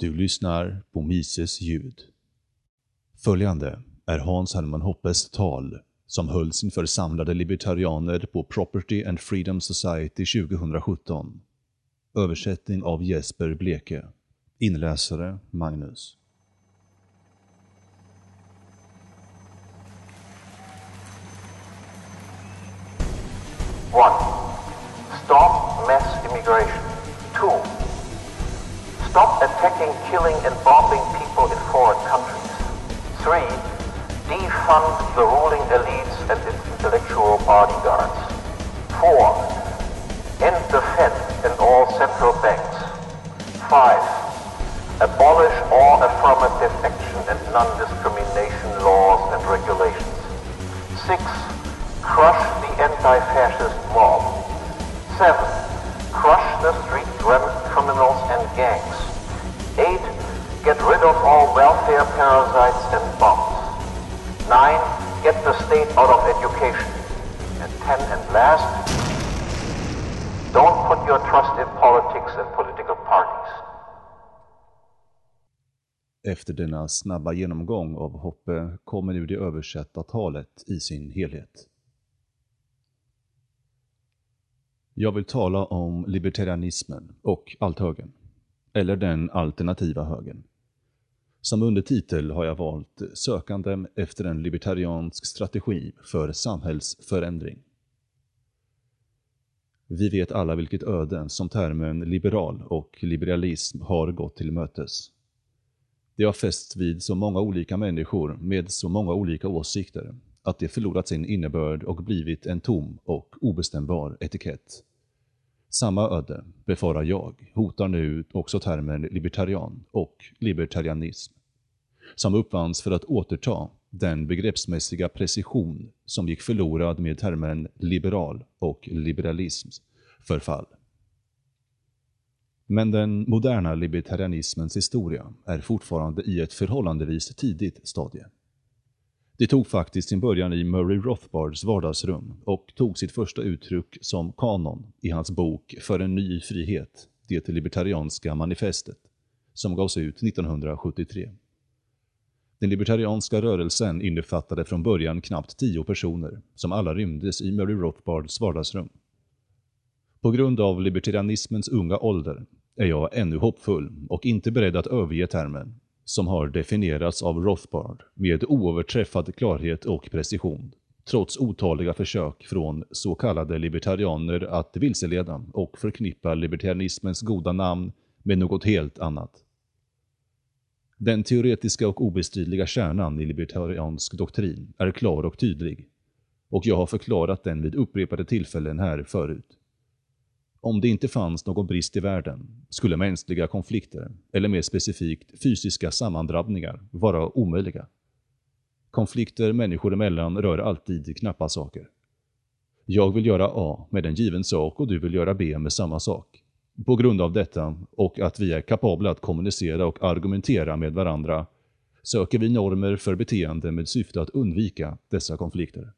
Du lyssnar på Mises ljud. Följande är Hans Hermann Hoppes tal som hölls inför samlade libertarianer på Property and Freedom Society 2017. Översättning av Jesper Bleke. Inläsare Magnus. One, stop mass immigration. Two, stop attacking, killing, and bombing people in foreign countries. Three, defund the ruling elites and its intellectual bodyguards. Four, end the Fed and all central banks. Five, abolish all affirmative action and non-discrimination laws and regulations. Six, crush the anti-fascist mob. Seven, crush the street criminals and gangs. Eight, get rid of all welfare parasites and bombs. Nine, get the state out of education. And ten and last, don't put your trust in politics and political parties. Efter denna snabba genomgång av Hoppe kommer nu det översatta talet i sin helhet. Jag vill tala om libertarianismen och althögern, eller den alternativa högern. Som undertitel har jag valt Sökande efter en libertariansk strategi för samhällsförändring. Vi vet alla vilket öde som termen liberal och liberalism har gått till mötes. Det har fästs vid så många olika människor med så många olika åsikter att det förlorat sin innebörd och blivit en tom och obestämbar etikett. Samma öde, befarar jag, hotar nu också termen libertarian och libertarianism, som uppfanns för att återta den begreppsmässiga precision som gick förlorad med termen liberal och liberalisms förfall. Men den moderna libertarianismens historia är fortfarande i ett förhållandevis tidigt stadie. Det tog faktiskt sin början i Murray Rothbards vardagsrum och tog sitt första uttryck som kanon i hans bok För en ny frihet, det libertarianska manifestet, som gavs ut 1973. Den libertarianska rörelsen innefattade från början knappt tio personer, som alla rymdes i Murray Rothbards vardagsrum. På grund av libertarianismens unga ålder är jag ännu hoppfull och inte beredd att överge termen, som har definierats av Rothbard med oöverträffad klarhet och precision, trots otaliga försök från så kallade libertarianer att vilseleda och förknippa libertarianismens goda namn med något helt annat. Den teoretiska och obestridliga kärnan i libertariansk doktrin är klar och tydlig, och jag har förklarat den vid upprepade tillfällen här förut. Om det inte fanns någon brist i världen skulle mänskliga konflikter, eller mer specifikt fysiska sammandrabbningar, vara omöjliga. Konflikter människor emellan rör alltid knappa saker. Jag vill göra A med en given sak och du vill göra B med samma sak. På grund av detta och att vi är kapabla att kommunicera och argumentera med varandra söker vi normer för beteende med syfte att undvika dessa konflikter.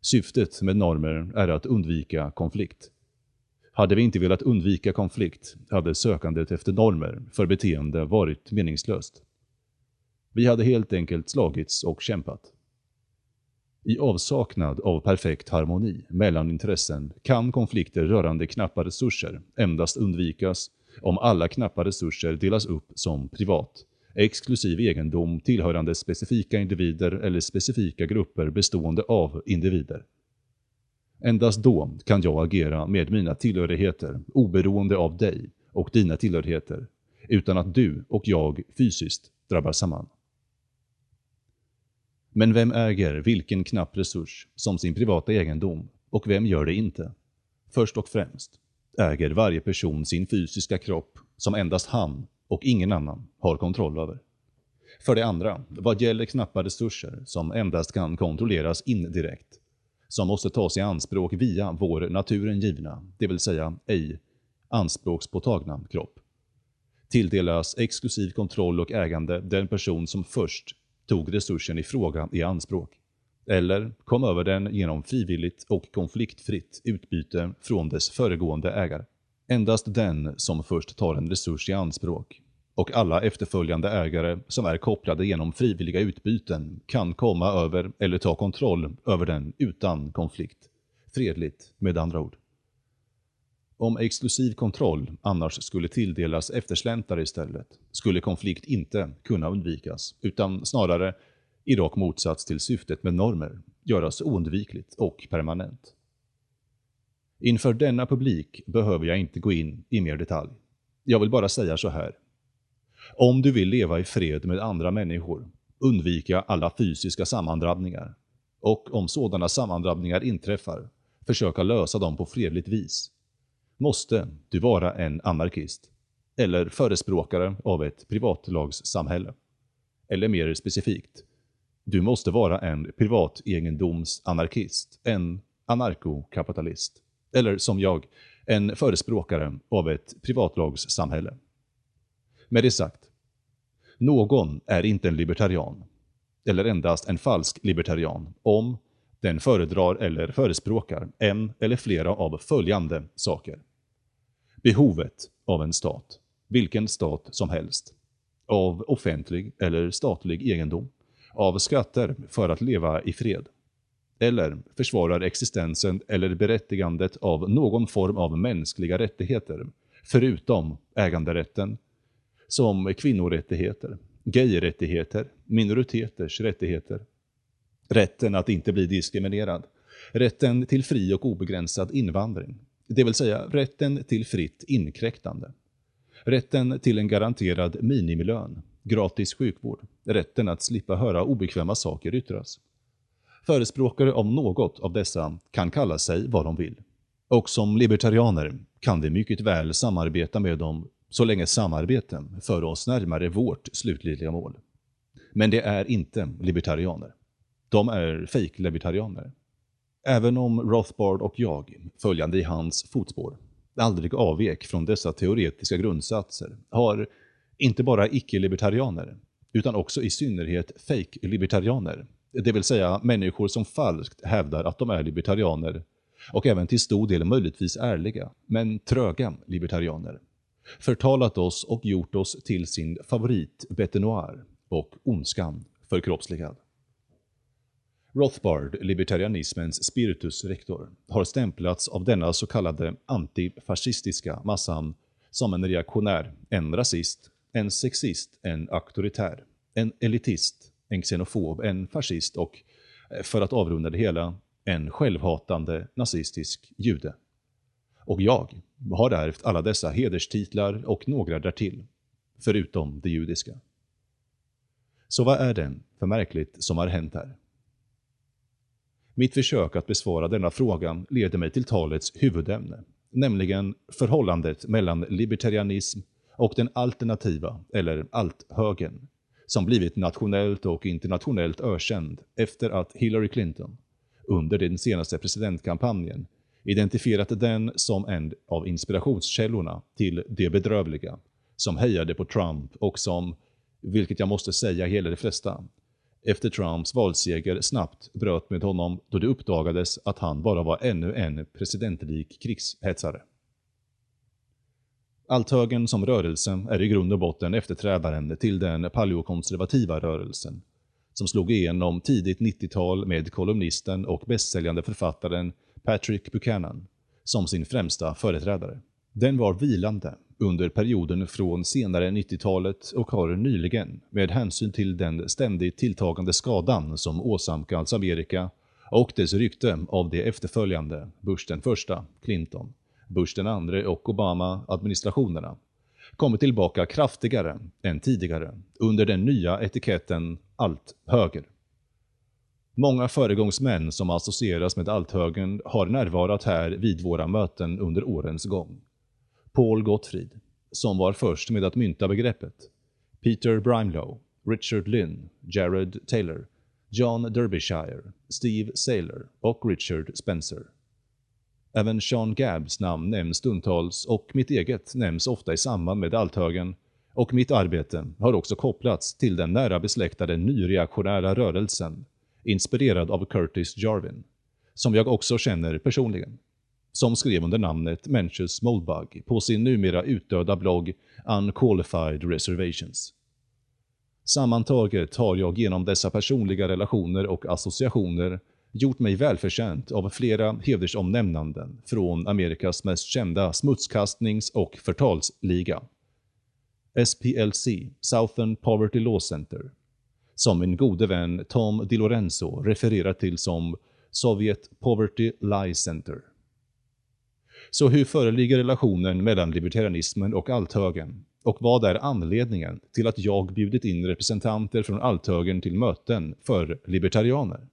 Syftet med normer är att undvika konflikt. Hade vi inte velat undvika konflikt hade sökandet efter normer för beteende varit meningslöst. Vi hade helt enkelt slagits och kämpat. I avsaknad av perfekt harmoni mellan intressen kan konflikter rörande knappa resurser endast undvikas om alla knappa resurser delas upp som privat, exklusiv egendom tillhörande specifika individer eller specifika grupper bestående av individer. Endast då kan jag agera med mina tillhörigheter, oberoende av dig och dina tillhörigheter, utan att du och jag fysiskt drabbar samman. Men vem äger vilken knapp resurs som sin privata egendom och vem gör det inte? Först och främst äger varje person sin fysiska kropp som endast han och ingen annan har kontroll över. För det andra, vad gäller knappa resurser som endast kan kontrolleras indirekt, som måste tas i anspråk via vår naturen givna, det vill säga ej anspråkspåtagna kropp. Tilldelas exklusiv kontroll och ägande den person som först tog resursen i fråga i anspråk, eller kom över den genom frivilligt och konfliktfritt utbyte från dess föregående ägare. Endast den som först tar en resurs i anspråk och alla efterföljande ägare som är kopplade genom frivilliga utbyten kan komma över eller ta kontroll över den utan konflikt. Fredligt med andra ord. Om exklusiv kontroll annars skulle tilldelas eftersläntare istället, skulle konflikt inte kunna undvikas, utan snarare, i rak motsats till syftet med normer, göras oundvikligt och permanent. Inför denna publik behöver jag inte gå in i mer detalj. Jag vill bara säga så här. Om du vill leva i fred med andra människor, undvika alla fysiska sammandrabbningar. Och om sådana sammandrabbningar inträffar, försöka lösa dem på fredligt vis. Måste du vara en anarkist, eller förespråkare av ett privatlagssamhälle. Eller mer specifikt, du måste vara en privategendomsanarkist, en anarkokapitalist. Eller som jag, en förespråkare av ett privatlagssamhälle. Med det sagt, någon är inte en libertarian, eller endast en falsk libertarian, om den föredrar eller förespråkar en eller flera av följande saker. Behovet av en stat, vilken stat som helst, av offentlig eller statlig egendom, av skatter för att leva i fred, eller försvarar existensen eller berättigandet av någon form av mänskliga rättigheter, förutom äganderätten, som kvinnorättigheter, gayrättigheter, minoriteters rättigheter, rätten att inte bli diskriminerad, rätten till fri och obegränsad invandring, det vill säga rätten till fritt inkräktande, rätten till en garanterad minimilön, gratis sjukvård, rätten att slippa höra obekväma saker yttras. Förespråkare av något av dessa kan kalla sig vad de vill. Och som libertarianer kan vi mycket väl samarbeta med dem så länge samarbeten för oss närmare vårt slutliga mål. Men det är inte libertarianer. De är fejk-libertarianer. Även om Rothbard och jag, följande i hans fotspår, aldrig avvek från dessa teoretiska grundsatser, har inte bara icke-libertarianer, utan också i synnerhet fejk-libertarianer, det vill säga människor som falskt hävdar att de är libertarianer, och även till stor del möjligtvis ärliga, men tröga libertarianer, förtalat oss och gjort oss till sin favorit bete noir och ondskan förkroppsligad. Rothbard, libertarianismens spiritus rector, har stämplats av denna så kallade antifascistiska massan som en reaktionär, en rasist, en sexist, en auktoritär, en elitist, en xenofob, en fascist och, eh, för att avrunda det hela, en självhatande nazistisk jude. Och jag har ärvt alla dessa hederstitlar och några därtill, förutom det judiska. Så vad är det för märkligt som har hänt här? Mitt försök att besvara denna fråga leder mig till talets huvudämne, nämligen förhållandet mellan libertarianism och den alternativa, eller althögern, som blivit nationellt och internationellt ökänd efter att Hillary Clinton, under den senaste presidentkampanjen, identifierat den som en av inspirationskällorna till det bedrövliga, som hejade på Trump och som, vilket jag måste säga gäller de flesta, efter Trumps valseger snabbt bröt med honom då det uppdagades att han bara var ännu en presidentlik krigshetsare. Althögern som rörelse är i grund och botten efterträdaren till den paleokonservativa rörelsen, som slog igenom tidigt 90-tal med kolumnisten och bästsäljande författaren Patrick Buchanan som sin främsta företrädare. Den var vilande under perioden från senare 90-talet och har nyligen, med hänsyn till den ständigt tilltagande skadan som åsamkats Amerika och dess rykte av de efterföljande, Bush den första, Clinton, Bush den andre och Obama-administrationerna, kommit tillbaka kraftigare än tidigare under den nya etiketten allt höger. Många föregångsmän som associeras med althögern har närvarat här vid våra möten under årens gång. Paul Gottfried, som var först med att mynta begreppet, Peter Brimelow, Richard Lynn, Jared Taylor, John Derbyshire, Steve Saylor och Richard Spencer. Även Sean Gabbs namn nämns stundtals och mitt eget nämns ofta i samband med althögen och mitt arbete har också kopplats till den nära besläktade nyreaktionära rörelsen, inspirerad av Curtis Jarvin, som jag också känner personligen. som skrev under namnet Mencius Moldbug på sin numera utdöda blogg Unqualified Reservations. Sammantaget har jag genom dessa personliga relationer och associationer gjort mig välförtjänt av flera hedersomnämnanden från Amerikas mest kända smutskastnings- och förtalsliga. SPLC, Southern Poverty Law Center, som min gode vän Tom DiLorenzo refererar till som Sovjet Poverty Lie Center. Så hur föreligger relationen mellan libertarianismen och althögern? Och vad är anledningen till att jag bjudit in representanter från althögern till möten för libertarianer?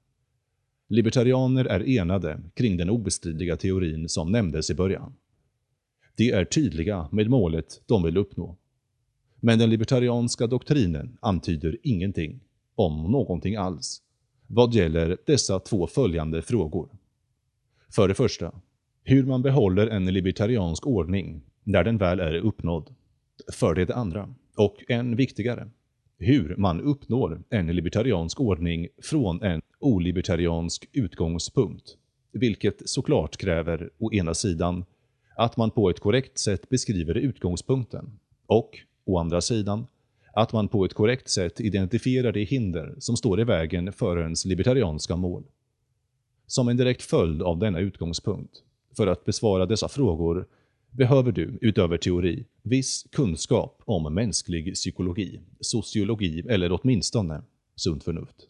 Libertarianer är enade kring den obestridliga teorin som nämndes i början. De är tydliga med målet de vill uppnå. Men den libertarianska doktrinen antyder ingenting, om någonting alls, vad gäller dessa två följande frågor. För det första, hur man behåller en libertariansk ordning när den väl är uppnådd. För det andra, och än viktigare, hur man uppnår en libertariansk ordning från en olibertariansk utgångspunkt. Vilket såklart kräver, å ena sidan, att man på ett korrekt sätt beskriver utgångspunkten och, å andra sidan, att man på ett korrekt sätt identifierar de hinder som står i vägen för ens libertarianska mål. Som en direkt följd av denna utgångspunkt, för att besvara dessa frågor, behöver du, utöver teori, viss kunskap om mänsklig psykologi, sociologi eller åtminstone sunt förnuft.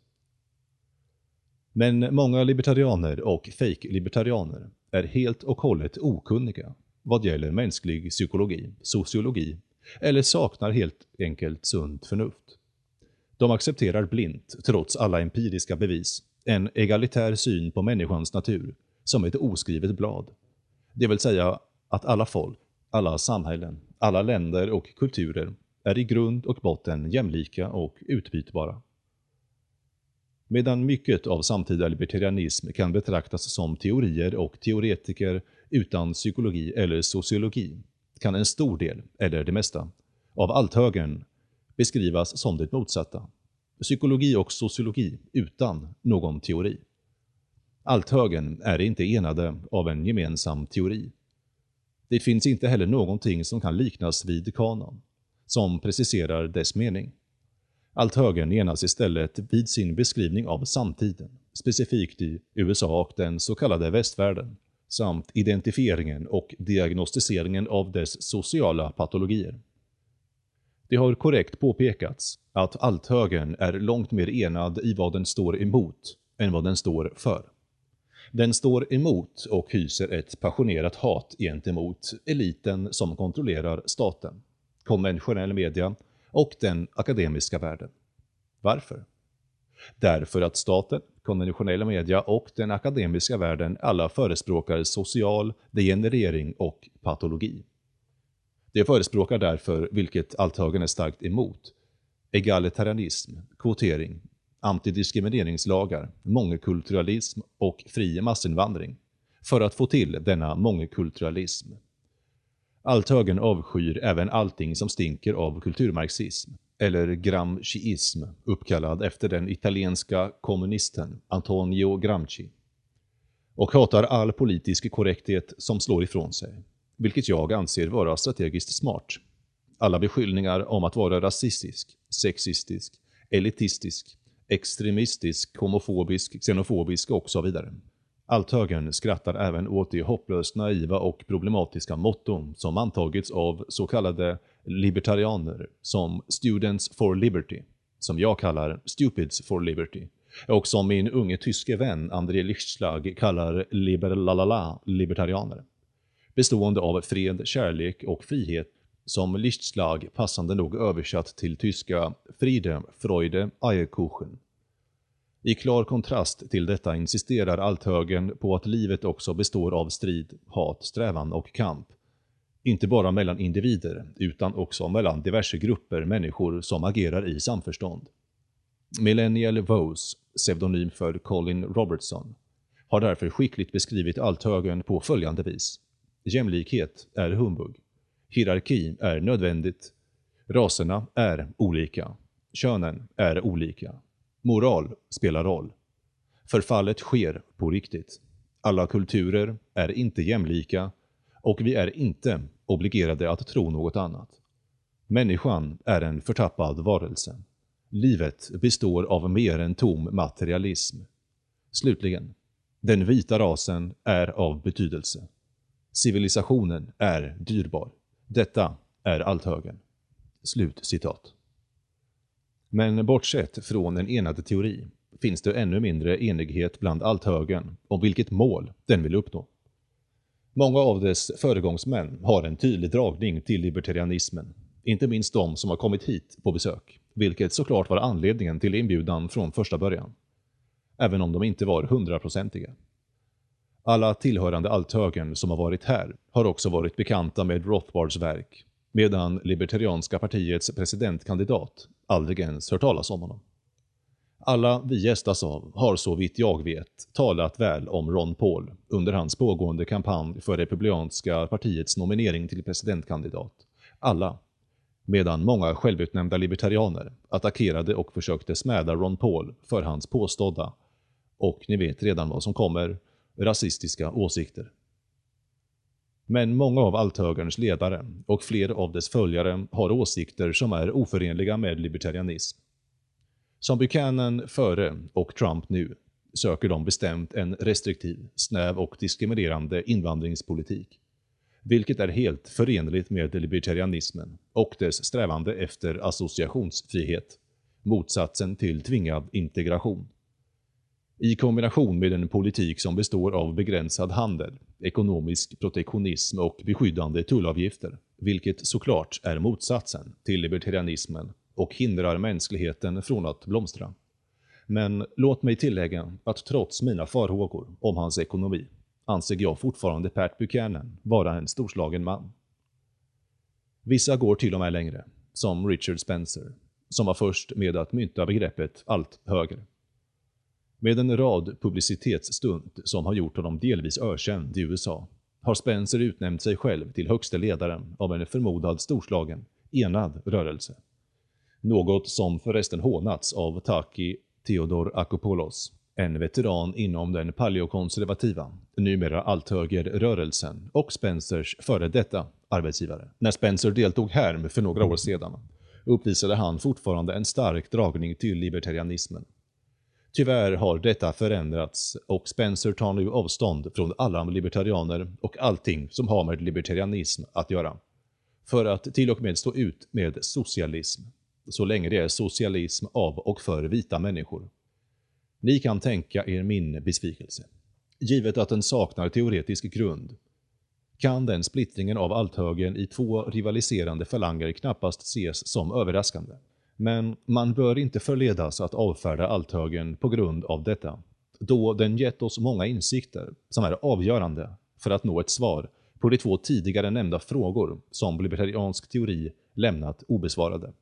Men många libertarianer och fake-libertarianer är helt och hållet okunniga vad gäller mänsklig psykologi, sociologi eller saknar helt enkelt sunt förnuft. De accepterar blint, trots alla empiriska bevis, en egalitär syn på människans natur som ett oskrivet blad. Det vill säga att alla folk, alla samhällen, alla länder och kulturer är i grund och botten jämlika och utbytbara. Medan mycket av samtida libertarianism kan betraktas som teorier och teoretiker utan psykologi eller sociologi, kan en stor del, eller det mesta, av althögern beskrivas som det motsatta. Psykologi och sociologi utan någon teori. Althögern är inte enade av en gemensam teori. Det finns inte heller någonting som kan liknas vid kanon, som preciserar dess mening. Althögern enas istället vid sin beskrivning av samtiden, specifikt i USA och den så kallade västvärlden, samt identifieringen och diagnostiseringen av dess sociala patologier. Det har korrekt påpekats att althögern är långt mer enad i vad den står emot än vad den står för. Den står emot och hyser ett passionerat hat gentemot eliten som kontrollerar staten, konventionell media och den akademiska världen. Varför? Därför att staten, konventionella media och den akademiska världen alla förespråkar social degenerering och patologi. De förespråkar därför, vilket althögern är starkt emot, egalitarianism, kvotering, antidiskrimineringslagar, mångkulturalism och fri massinvandring för att få till denna mångkulturalism. Althögern avskyr även allting som stinker av kulturmarxism, eller gramsciism, uppkallad efter den italienska kommunisten Antonio Gramsci. Och hatar all politisk korrekthet som slår ifrån sig, vilket jag anser vara strategiskt smart. Alla beskyllningar om att vara rasistisk, sexistisk, elitistisk, extremistisk, homofobisk, xenofobisk och så vidare. Althögern skrattar även åt de hopplöst naiva och problematiska motton som antagits av så kallade libertarianer som Students for Liberty, som jag kallar Stupids for Liberty, och som min unge tyske vän André Lichtschlag kallar liberlalala libertarianer, bestående av fred, kärlek och frihet som Lichtschlag passande nog översatt till tyska Friede, Freude, Eierkuchen. I klar kontrast till detta insisterar althögern på att livet också består av strid, hat, strävan och kamp. Inte bara mellan individer, utan också mellan diverse grupper människor som agerar i samförstånd. Millennial Vose, pseudonym för Colin Robertson, har därför skickligt beskrivit althögern på följande vis. Jämlikhet är humbug. Hierarki är nödvändigt. Raserna är olika. Könen är olika. Moral spelar roll. Förfallet sker på riktigt. Alla kulturer är inte jämlika och vi är inte obligerade att tro något annat. Människan är en förtappad varelse. Livet består av mer än tom materialism. Slutligen, den vita rasen är av betydelse. Civilisationen är dyrbar. Detta är althögern. Slut citat. Men bortsett från en enad teori finns det ännu mindre enighet bland althögern om vilket mål den vill uppnå. Många av dess föregångsmän har en tydlig dragning till libertarianismen, inte minst de som har kommit hit på besök, vilket såklart var anledningen till inbjudan från första början. Även om de inte var hundraprocentiga. Alla tillhörande althögern som har varit här har också varit bekanta med Rothbards verk, medan Libertarianska partiets presidentkandidat aldrig ens hört talas om honom. Alla vi gästas av har så vitt jag vet talat väl om Ron Paul under hans pågående kampanj för Republikanska partiets nominering till presidentkandidat. Alla. Medan många självutnämnda libertarianer attackerade och försökte smäda Ron Paul för hans påstådda, och ni vet redan vad som kommer, rasistiska åsikter. Men många av althögerns ledare och fler av dess följare har åsikter som är oförenliga med libertarianism. Som Buchanan före och Trump nu söker de bestämt en restriktiv, snäv och diskriminerande invandringspolitik, vilket är helt förenligt med libertarianismen och dess strävande efter associationsfrihet, motsatsen till tvingad integration. I kombination med en politik som består av begränsad handel, ekonomisk protektionism och beskyddande tullavgifter, vilket såklart är motsatsen till libertarianismen och hindrar mänskligheten från att blomstra. Men låt mig tillägga att trots mina farhågor om hans ekonomi anser jag fortfarande Pat Buchanan vara en storslagen man. Vissa går till och med längre, som Richard Spencer, som var först med att mynta begreppet allt högre. Med en rad publicitetsstunt som har gjort honom delvis ökänd i USA har Spencer utnämnt sig själv till högste ledaren av en förmodad storslagen, enad rörelse. Något som förresten hånats av Taki Theodor Akopoulos, en veteran inom den paleokonservativa, numera althögerrörelsen och Spencers före detta arbetsgivare. När Spencer deltog här för några år sedan uppvisade han fortfarande en stark dragning till libertarianismen. Tyvärr har detta förändrats och Spencer tar nu avstånd från alla libertarianer och allting som har med libertarianism att göra. För att till och med stå ut med socialism så länge det är socialism av och för vita människor. Ni kan tänka er min besvikelse. Givet att den saknar teoretisk grund kan den splittringen av althögern i två rivaliserande falanger knappast ses som överraskande. Men man bör inte förledas att avfärda althögern på grund av detta, då den gett oss många insikter som är avgörande för att nå ett svar på de två tidigare nämnda frågor som libertariansk teori lämnat obesvarade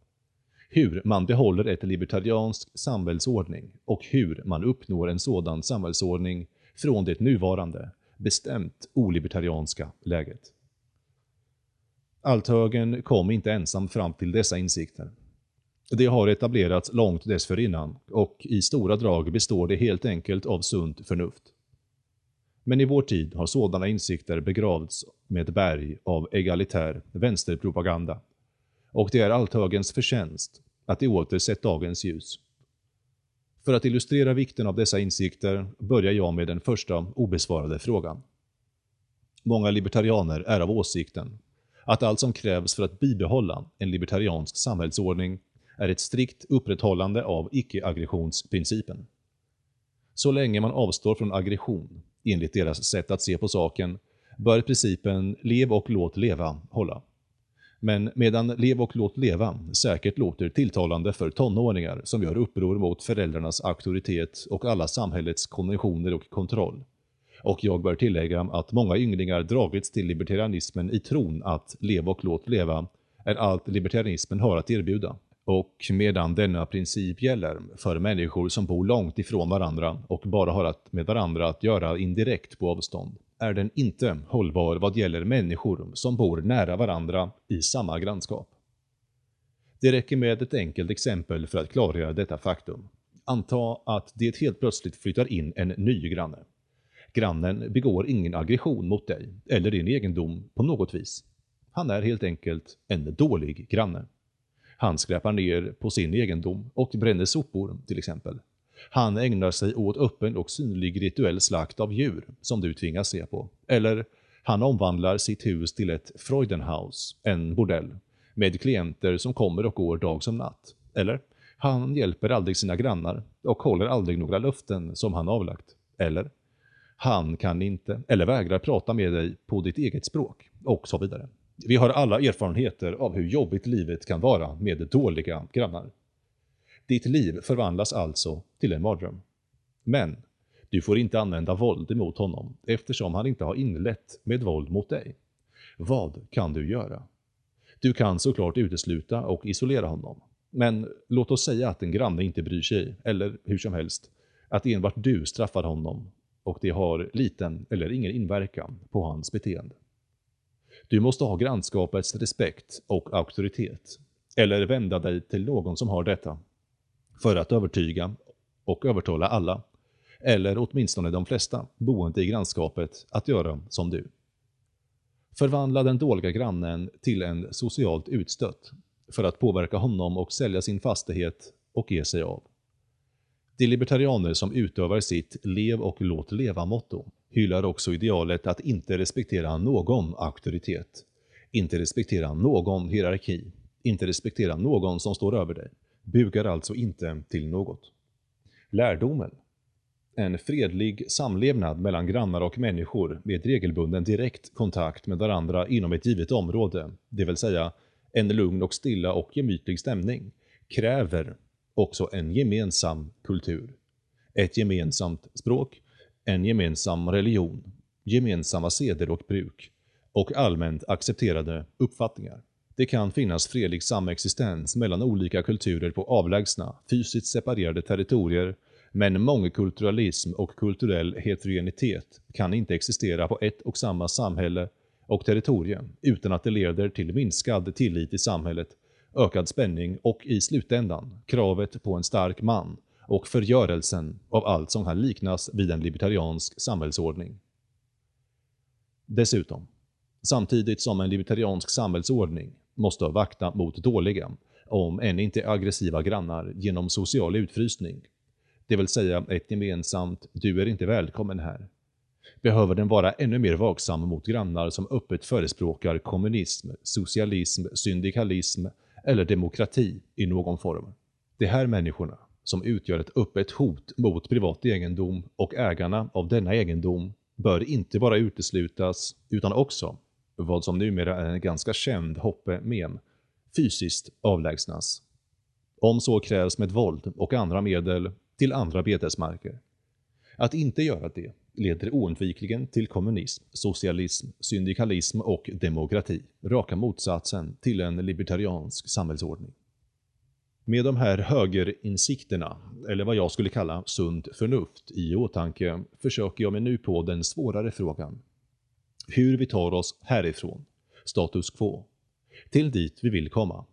hur man behåller ett libertariansk samhällsordning och hur man uppnår en sådan samhällsordning från det nuvarande, bestämt olibertarianska läget. Althögern kom inte ensam fram till dessa insikter. Det har etablerats långt dessförinnan och i stora drag består det helt enkelt av sunt förnuft. Men i vår tid har sådana insikter begravts med berg av egalitär vänsterpropaganda och det är althögens förtjänst att de åter sett dagens ljus. För att illustrera vikten av dessa insikter börjar jag med den första obesvarade frågan. Många libertarianer är av åsikten att allt som krävs för att bibehålla en libertariansk samhällsordning är ett strikt upprätthållande av icke-aggressionsprincipen. Så länge man avstår från aggression, enligt deras sätt att se på saken, bör principen lev och låt leva hålla. Men medan Lev och låt leva säkert låter tilltalande för tonåringar som gör uppror mot föräldrarnas auktoritet och alla samhällets konventioner och kontroll. Och jag bör tillägga att många ynglingar dragits till libertarianismen i tron att Lev och låt leva är allt libertarianismen har att erbjuda. Och medan denna princip gäller för människor som bor långt ifrån varandra och bara har att med varandra att göra indirekt på avstånd, är den inte hållbar vad gäller människor som bor nära varandra i samma grannskap. Det räcker med ett enkelt exempel för att klargöra detta faktum. Anta att det helt plötsligt flyttar in en ny granne. Grannen begår ingen aggression mot dig eller din egendom på något vis. Han är helt enkelt en dålig granne. Han skräpar ner på sin egendom och bränner sopor till exempel. Han ägnar sig åt öppen och synlig rituell slakt av djur som du tvingas se på. Eller han omvandlar sitt hus till ett Freudenhaus, en bordell, med klienter som kommer och går dag som natt. Eller han hjälper aldrig sina grannar och håller aldrig några löften som han avlagt. Eller han kan inte eller vägrar prata med dig på ditt eget språk och så vidare. Vi har alla erfarenheter av hur jobbigt livet kan vara med dåliga grannar. Ditt liv förvandlas alltså till en mardröm. Men du får inte använda våld emot honom eftersom han inte har inlett med våld mot dig. Vad kan du göra? Du kan såklart utesluta och isolera honom. Men låt oss säga att en granne inte bryr sig, eller hur som helst, att enbart du straffar honom och det har liten eller ingen inverkan på hans beteende. Du måste ha grannskapets respekt och auktoritet, eller vända dig till någon som har detta, för att övertyga och övertala alla, eller åtminstone de flesta boende i grannskapet att göra som du. Förvandla den dåliga grannen till en socialt utstött för att påverka honom och sälja sin fastighet och ge sig av. De libertarianer som utövar sitt lev och låt leva-motto hyllar också idealet att inte respektera någon auktoritet, inte respektera någon hierarki, inte respektera någon som står över dig, bugar alltså inte till något. Lärdomen en fredlig samlevnad mellan grannar och människor med regelbunden direkt kontakt med varandra inom ett givet område, det vill säga en lugn och stilla och gemytlig stämning, kräver också en gemensam kultur. Ett gemensamt språk, en gemensam religion, gemensamma seder och bruk och allmänt accepterade uppfattningar. Det kan finnas fredlig samexistens mellan olika kulturer på avlägsna, fysiskt separerade territorier men mångkulturalism och kulturell heterogenitet kan inte existera på ett och samma samhälle och territorium utan att det leder till minskad tillit i samhället, ökad spänning och i slutändan kravet på en stark man och förgörelsen av allt som kan liknas vid en libertariansk samhällsordning. Dessutom, samtidigt som en libertariansk samhällsordning måste vakta mot dåliga, om än inte aggressiva grannar genom social utfrysning det vill säga ett gemensamt ”du är inte välkommen här”, behöver den vara ännu mer vaksam mot grannar som öppet förespråkar kommunism, socialism, syndikalism eller demokrati i någon form. De här människorna, som utgör ett öppet hot mot privat egendom och ägarna av denna egendom, bör inte bara uteslutas, utan också, vad som numera är en ganska känd hoppemen, fysiskt avlägsnas. Om så krävs med våld och andra medel till andra betesmarker. Att inte göra det leder oundvikligen till kommunism, socialism, syndikalism och demokrati, raka motsatsen till en libertariansk samhällsordning. Med de här högerinsikterna, eller vad jag skulle kalla sunt förnuft, i åtanke försöker jag mig nu på den svårare frågan. Hur vi tar oss härifrån, status quo, till dit vi vill komma.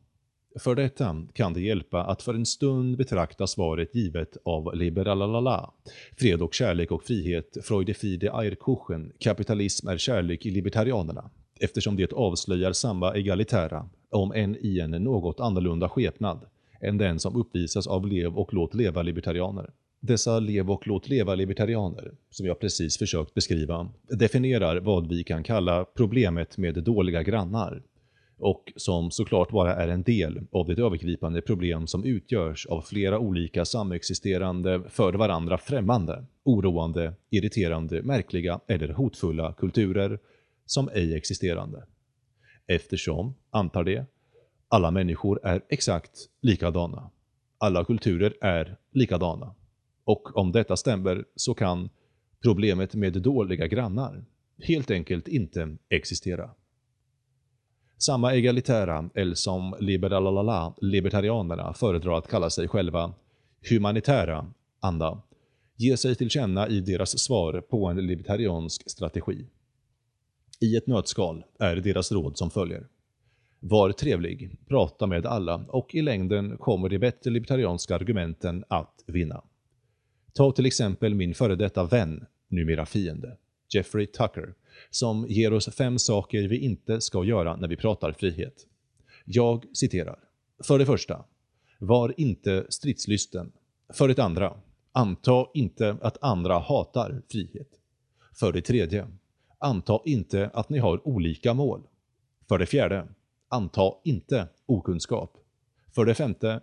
För detta kan det hjälpa att för en stund betrakta svaret givet av Liberalalala, fred och kärlek och frihet, Freude fide Eierkuchen, kapitalism är kärlek i libertarianerna, eftersom det avslöjar samma egalitära, om än i en något annorlunda skepnad, än den som uppvisas av lev och låt leva-libertarianer. Dessa lev och låt leva-libertarianer, som jag precis försökt beskriva, definierar vad vi kan kalla problemet med dåliga grannar, och som såklart bara är en del av det övergripande problem som utgörs av flera olika samexisterande, för varandra främmande, oroande, irriterande, märkliga eller hotfulla kulturer som ej existerande. Eftersom, antar det, alla människor är exakt likadana. Alla kulturer är likadana. Och om detta stämmer så kan problemet med dåliga grannar helt enkelt inte existera. Samma egalitära, eller som liberalala, libertarianerna föredrar att kalla sig själva, humanitära anda, ger sig till känna i deras svar på en libertariansk strategi. I ett nötskal är deras råd som följer. Var trevlig, prata med alla och i längden kommer de bättre libertarianska argumenten att vinna. Ta till exempel min före detta vän, numera fiende, Jeffrey Tucker, som ger oss fem saker vi inte ska göra när vi pratar frihet. Jag citerar. För det första, var inte stridslysten. För det andra, anta inte att andra hatar frihet. För det tredje, anta inte att ni har olika mål. För det fjärde, anta inte okunskap. För det femte,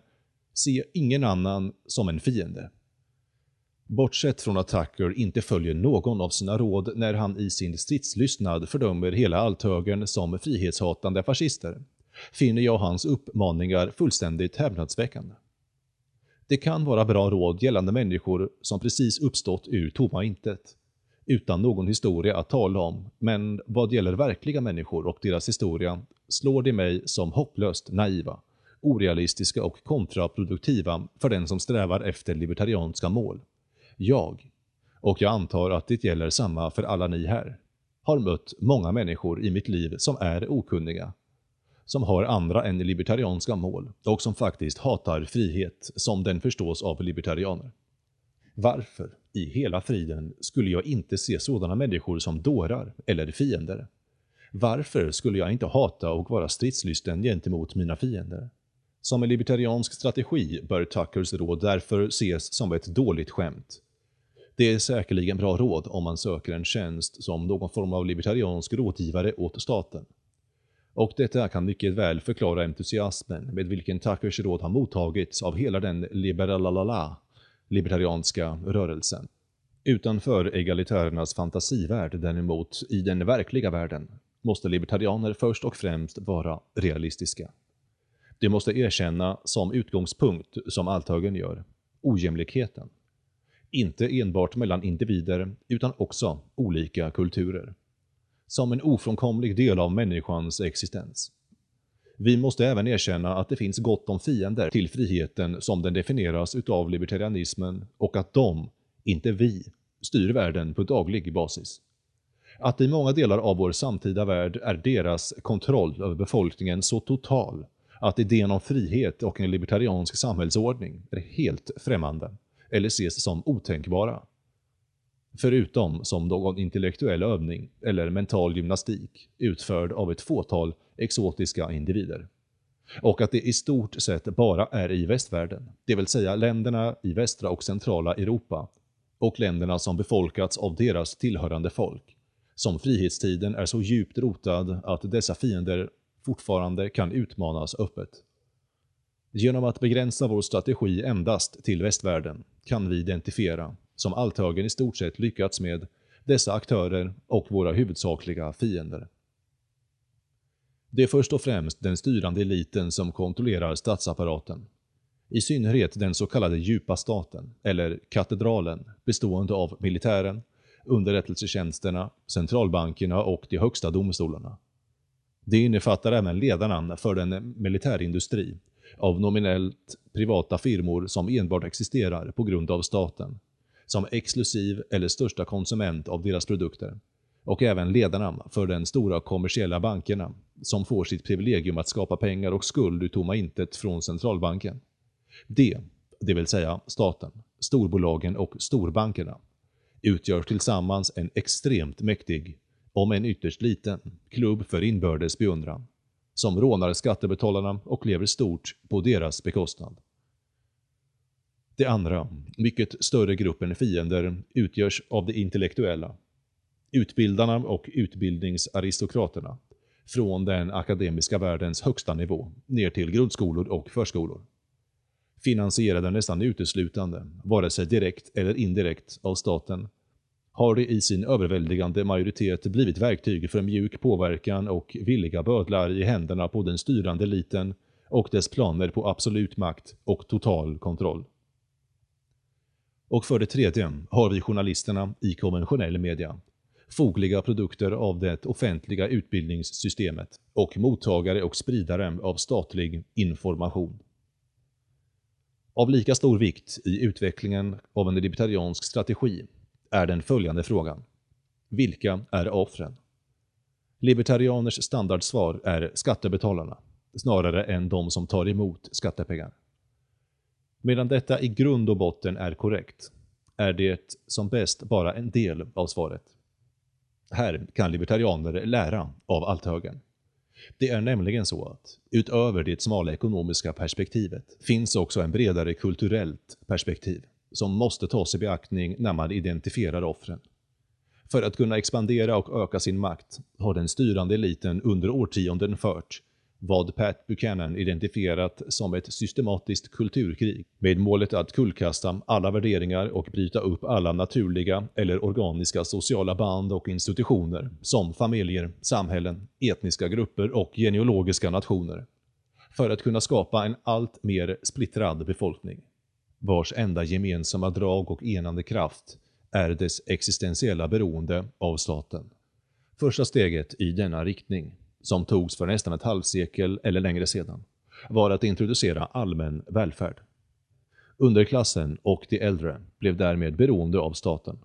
se ingen annan som en fiende. Bortsett från att Tucker inte följer någon av sina råd när han i sin stridslystnad fördömer hela althögern som frihetshatande fascister, finner jag hans uppmaningar fullständigt häpnadsväckande. Det kan vara bra råd gällande människor som precis uppstått ur tomma intet, utan någon historia att tala om, men vad gäller verkliga människor och deras historia slår de mig som hopplöst naiva, orealistiska och kontraproduktiva för den som strävar efter libertarianska mål. Jag, och jag antar att det gäller samma för alla ni här, har mött många människor i mitt liv som är okunniga, som har andra än libertarianska mål och som faktiskt hatar frihet som den förstås av libertarianer. Varför i hela friden skulle jag inte se sådana människor som dårar eller fiender? Varför skulle jag inte hata och vara stridslysten gentemot mina fiender? Som en libertariansk strategi bör Tuckers råd därför ses som ett dåligt skämt. Det är säkerligen bra råd om man söker en tjänst som någon form av libertariansk rådgivare åt staten. Och detta kan mycket väl förklara entusiasmen med vilken Tuckers råd har mottagits av hela den liberalala libertarianska rörelsen. Utanför egalitärernas fantasivärld däremot, i den verkliga världen, måste libertarianer först och främst vara realistiska. De måste erkänna som utgångspunkt, som althögern gör, ojämlikheten. Inte enbart mellan individer, utan också olika kulturer. Som en ofrånkomlig del av människans existens. Vi måste även erkänna att det finns gott om fiender till friheten som den definieras utav libertarianismen och att de, inte vi, styr världen på daglig basis. Att i många delar av vår samtida värld är deras kontroll över befolkningen så total att idén om frihet och en libertariansk samhällsordning är helt främmande eller ses som otänkbara. Förutom som någon intellektuell övning eller mental gymnastik utförd av ett fåtal exotiska individer. Och att det i stort sett bara är i västvärlden, det vill säga länderna i västra och centrala Europa och länderna som befolkats av deras tillhörande folk, som frihetstiden är så djupt rotad att dessa fiender fortfarande kan utmanas öppet. Genom att begränsa vår strategi endast till västvärlden kan vi identifiera, som althögern i stort sett lyckats med, dessa aktörer och våra huvudsakliga fiender. Det är först och främst den styrande eliten som kontrollerar statsapparaten. I synnerhet den så kallade djupa staten, eller katedralen, bestående av militären, underrättelsetjänsterna, centralbankerna och de högsta domstolarna. Det innefattar även ledarna för den militärindustri av nominellt privata firmor som enbart existerar på grund av staten, som exklusiv eller största konsument av deras produkter, och även ledarna för den stora kommersiella bankerna som får sitt privilegium att skapa pengar och skuld ur tomma intet från centralbanken. Det, det vill säga staten, storbolagen och storbankerna, utgör tillsammans en extremt mäktig, om en ytterst liten, klubb för inbördes beundran som rånar skattebetalarna och lever stort på deras bekostnad. Det andra, mycket större gruppen fiender, utgörs av de intellektuella, utbildarna och utbildningsaristokraterna, från den akademiska världens högsta nivå, ner till grundskolor och förskolor. Finansierade nästan uteslutande, vare sig direkt eller indirekt, av staten, har de i sin överväldigande majoritet blivit verktyg för mjuk påverkan och villiga bödlar i händerna på den styrande eliten och dess planer på absolut makt och total kontroll. Och för det tredje har vi journalisterna i konventionell media, fogliga produkter av det offentliga utbildningssystemet och mottagare och spridare av statlig information. Av lika stor vikt i utvecklingen av en libertariansk strategi är den följande frågan. Vilka är offren? Libertarianers standardsvar är skattebetalarna, snarare än de som tar emot skattepengar. Medan detta i grund och botten är korrekt, är det som bäst bara en del av svaret. Här kan libertarianer lära av althögern. Det är nämligen så att utöver det smala ekonomiska perspektivet finns också en bredare kulturellt perspektiv som måste tas i beaktning när man identifierar offren. För att kunna expandera och öka sin makt har den styrande eliten under årtionden fört vad Pat Buchanan identifierat som ett systematiskt kulturkrig med målet att kullkasta alla värderingar och bryta upp alla naturliga eller organiska sociala band och institutioner som familjer, samhällen, etniska grupper och genealogiska nationer för att kunna skapa en allt mer splittrad befolkning vars enda gemensamma drag och enande kraft är dess existentiella beroende av staten. Första steget i denna riktning som togs för nästan ett halvsekel eller längre sedan, var att introducera allmän välfärd. Underklassen och de äldre blev därmed beroende av staten,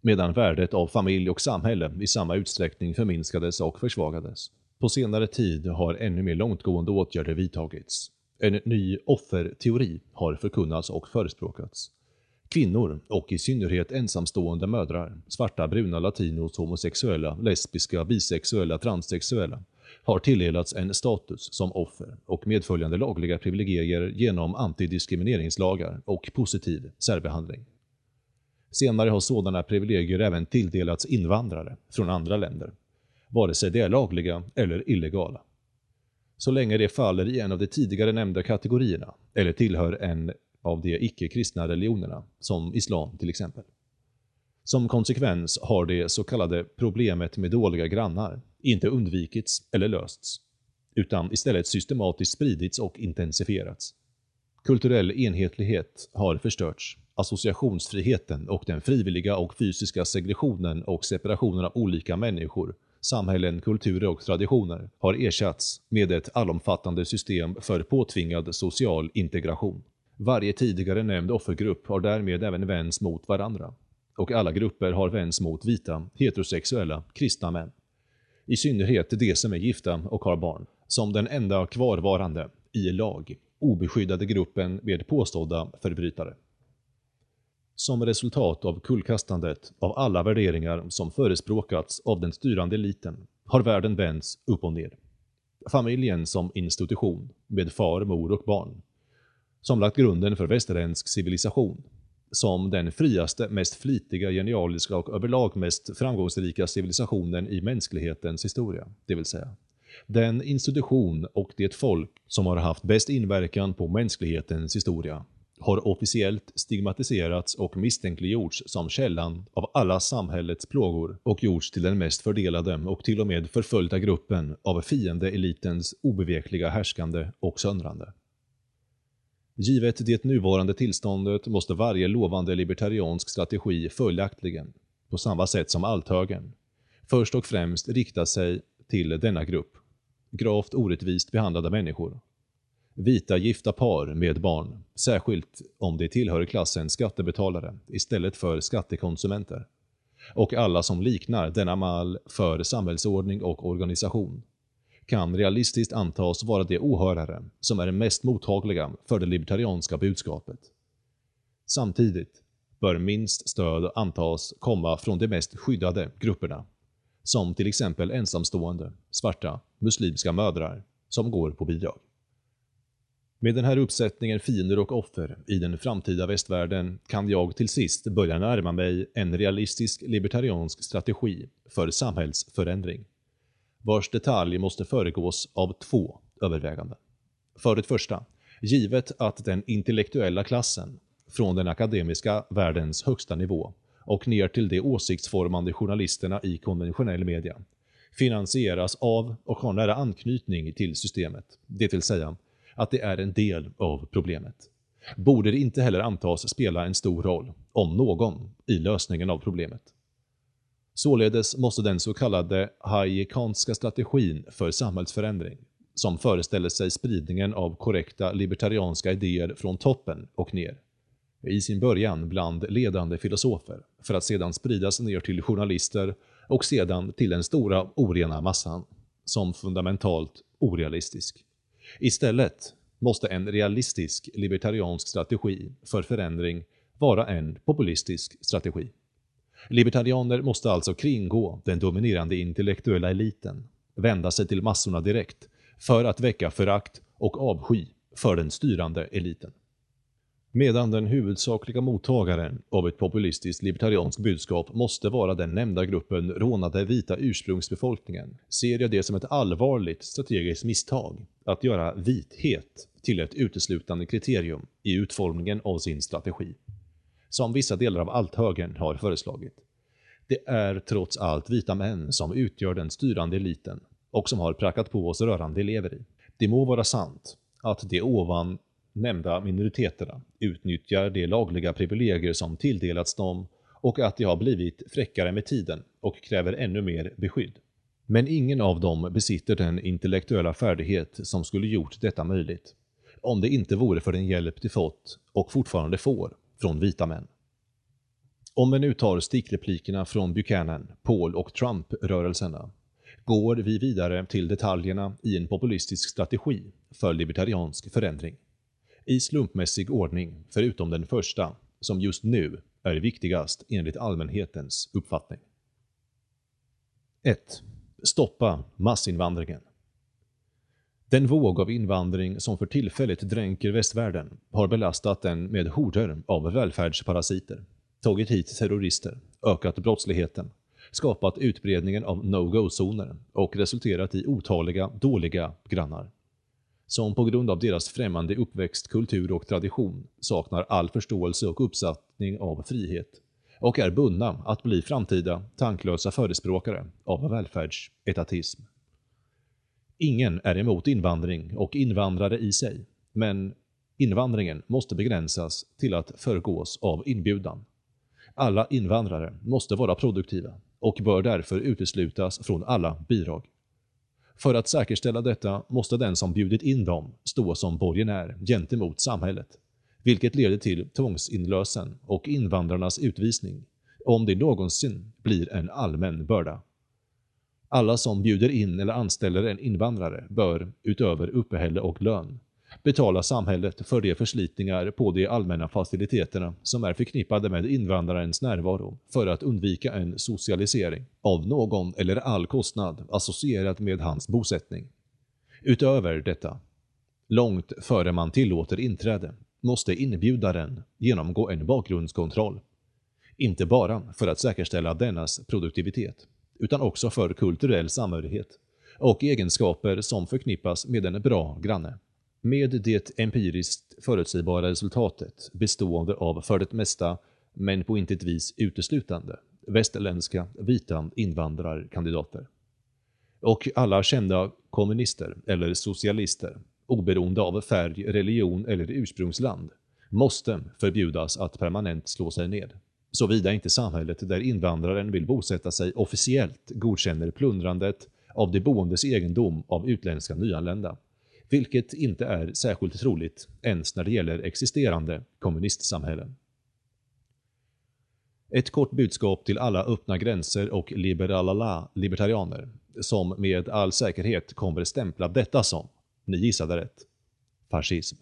medan värdet av familj och samhälle i samma utsträckning förminskades och försvagades. På senare tid har ännu mer långtgående åtgärder vidtagits. En ny offerteori har förkunnats och förespråkats. Kvinnor, och i synnerhet ensamstående mödrar, svarta, bruna, latinos, homosexuella, lesbiska, bisexuella, transsexuella, har tilldelats en status som offer och medföljande lagliga privilegier genom antidiskrimineringslagar och positiv särbehandling. Senare har sådana privilegier även tilldelats invandrare från andra länder, vare sig de är lagliga eller illegala. Så länge det faller i en av de tidigare nämnda kategorierna eller tillhör en av de icke-kristna religionerna, som islam till exempel. Som konsekvens har det så kallade problemet med dåliga grannar inte undvikits eller lösts, utan istället systematiskt spridits och intensifierats. Kulturell enhetlighet har förstörts, associationsfriheten och den frivilliga och fysiska segregationen och separationen av olika människor, samhällen, kulturer och traditioner har ersatts med ett allomfattande system för påtvingad social integration. Varje tidigare nämnd offergrupp har därmed även vänts mot varandra. Och alla grupper har vänts mot vita, heterosexuella, kristna män i synnerhet de som är gifta och har barn, som den enda kvarvarande, i lag, obeskyddade gruppen med påstådda förbrytare. Som resultat av kullkastandet av alla värderingar som förespråkats av den styrande eliten har världen vänts upp och ner. Familjen som institution, med far, mor och barn, som lagt grunden för västerländsk civilisation, som den friaste, mest flitiga, genialiska och överlag mest framgångsrika civilisationen i mänsklighetens historia, det vill säga den institution och det folk som har haft bäst inverkan på mänsklighetens historia har officiellt stigmatiserats och misstänkliggjorts som källan av alla samhällets plågor och gjorts till den mest fördelade och till och med förföljda gruppen av fiende-elitens obevekliga härskande och söndrande. Givet det nuvarande tillståndet måste varje lovande libertariansk strategi följaktligen, på samma sätt som althögern, först och främst rikta sig till denna grupp, gravt orättvist behandlade människor. Vita gifta par med barn, särskilt om de tillhör klassen skattebetalare istället för skattekonsumenter. Och alla som liknar denna mall för samhällsordning och organisation kan realistiskt antas vara de åhörare som är mest mottagliga för det libertarianska budskapet. Samtidigt bör minst stöd antas komma från de mest skyddade grupperna, som till exempel ensamstående, svarta, muslimska mödrar som går på bidrag. Med den här uppsättningen fiender och offer i den framtida västvärlden kan jag till sist börja närma mig en realistisk libertariansk strategi för samhällsförändring vars detalj måste föregås av två överväganden. För det första, givet att den intellektuella klassen, från den akademiska världens högsta nivå och ner till de åsiktsformande journalisterna i konventionell media, finansieras av och har nära anknytning till systemet, det vill säga att det är en del av problemet. Borde det inte heller antas spela en stor roll, om någon, i lösningen av problemet. Således måste den så kallade hayekanska strategin för samhällsförändring, som föreställer sig spridningen av korrekta libertarianska idéer från toppen och ner, i sin början bland ledande filosofer, för att sedan spridas ner till journalister och sedan till den stora orena massan, som fundamentalt orealistisk. Istället måste en realistisk libertariansk strategi för förändring vara en populistisk strategi. Libertarianer måste alltså kringgå den dominerande intellektuella eliten, vända sig till massorna direkt, för att väcka förakt och avsky för den styrande eliten. Medan den huvudsakliga mottagaren av ett populistiskt libertarianskt budskap måste vara den nämnda gruppen rånade vita ursprungsbefolkningen, ser jag det som ett allvarligt strategiskt misstag att göra vithet till ett uteslutande kriterium i utformningen av sin strategi. Som vissa delar av althögern har föreslagit. Det är trots allt vita män som utgör den styrande eliten och som har prackat på oss rörande elever i. Det må vara sant att det ovan nämnda minoriteterna utnyttjar de lagliga privilegier som tilldelats dem och att de har blivit fräckare med tiden och kräver ännu mer beskydd. Men ingen av dem besitter den intellektuella färdighet som skulle gjort detta möjligt, om det inte vore för den hjälp de fått och fortfarande får från vita män. Om vi nu tar stickreplikerna från Buchanan, Paul och Trump-rörelserna går vi vidare till detaljerna i en populistisk strategi för libertariansk förändring. I slumpmässig ordning, förutom den första, som just nu är viktigast enligt allmänhetens uppfattning. 1. Stoppa massinvandringen. Den våg av invandring som för tillfället dränker västvärlden har belastat den med horder av välfärdsparasiter, tagit hit terrorister, ökat brottsligheten, skapat utbredningen av no-go-zoner och resulterat i otaliga dåliga grannar. Som på grund av deras främmande uppväxt, kultur och tradition saknar all förståelse och uppsättning av frihet och är bundna att bli framtida tanklösa förespråkare av välfärdsetatism. Ingen är emot invandring och invandrare i sig, men invandringen måste begränsas till att föregås av inbjudan. Alla invandrare måste vara produktiva och bör därför uteslutas från alla bidrag. För att säkerställa detta måste den som bjudit in dem stå som borgenär gentemot samhället, vilket leder till tvångsinlösen och invandrarnas utvisning, om det någonsin blir en allmän börda. Alla som bjuder in eller anställer en invandrare bör, utöver uppehälle och lön, betala samhället för de förslitningar på de allmänna faciliteterna som är förknippade med invandrarens närvaro för att undvika en socialisering av någon eller all kostnad associerad med hans bosättning. Utöver detta, långt före man tillåter inträde, måste inbjudaren genomgå en bakgrundskontroll. Inte bara för att säkerställa dennas produktivitet, utan också för kulturell samhörighet och egenskaper som förknippas med en bra granne med det empiriskt förutsägbara resultatet bestående av för det mesta, men på intet vis uteslutande, västerländska vita invandrarkandidater. Och alla kända kommunister eller socialister, oberoende av färg, religion eller ursprungsland, måste förbjudas att permanent slå sig ned. Såvida inte samhället där invandraren vill bosätta sig officiellt godkänner plundrandet av de boendes egendom av utländska nyanlända vilket inte är särskilt troligt ens när det gäller existerande kommunistsamhällen. Ett kort budskap till alla öppna gränser och liberalala libertarianer, som med all säkerhet kommer stämpla detta som, ni gissade rätt, fascism.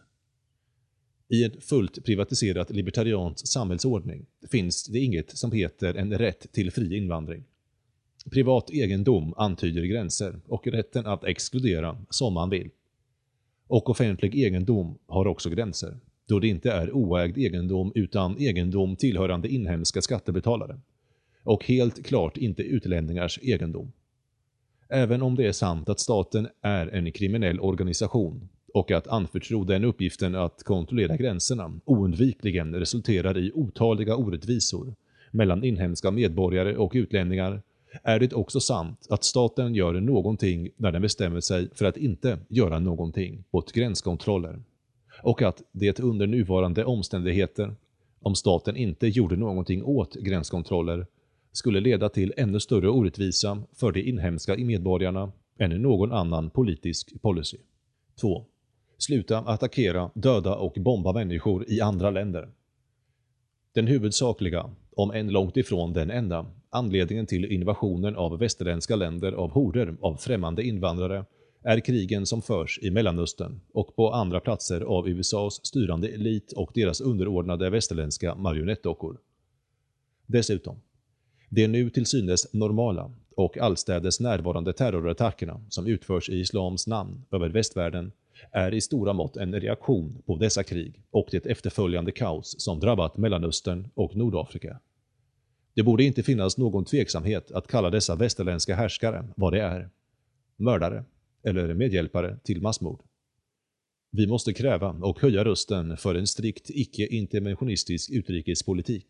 I en fullt privatiserat libertariansk samhällsordning finns det inget som heter en rätt till fri invandring. Privat egendom antyder gränser och rätten att exkludera som man vill. Och offentlig egendom har också gränser, då det inte är oägd egendom utan egendom tillhörande inhemska skattebetalare. Och helt klart inte utlänningars egendom. Även om det är sant att staten är en kriminell organisation och att anförtro den uppgiften att kontrollera gränserna oundvikligen resulterar i otaliga orättvisor mellan inhemska medborgare och utlänningar är det också sant att staten gör någonting när den bestämmer sig för att inte göra någonting åt gränskontroller. Och att det under nuvarande omständigheter, om staten inte gjorde någonting åt gränskontroller, skulle leda till ännu större orättvisa för de inhemska medborgarna än någon annan politisk policy. 2. Sluta attackera, döda och bomba människor i andra länder. Den huvudsakliga, om än långt ifrån den enda, anledningen till invasionen av västerländska länder av horder av främmande invandrare är krigen som förs i Mellanöstern och på andra platser av USAs styrande elit och deras underordnade västerländska marionettdockor. Dessutom, de nu till synes normala och allstädes närvarande terrorattackerna som utförs i islams namn över västvärlden är i stora mått en reaktion på dessa krig och det efterföljande kaos som drabbat Mellanöstern och Nordafrika. Det borde inte finnas någon tveksamhet att kalla dessa västerländska härskare vad det är. Mördare eller medhjälpare till massmord. Vi måste kräva och höja rösten för en strikt icke-interventionistisk utrikespolitik.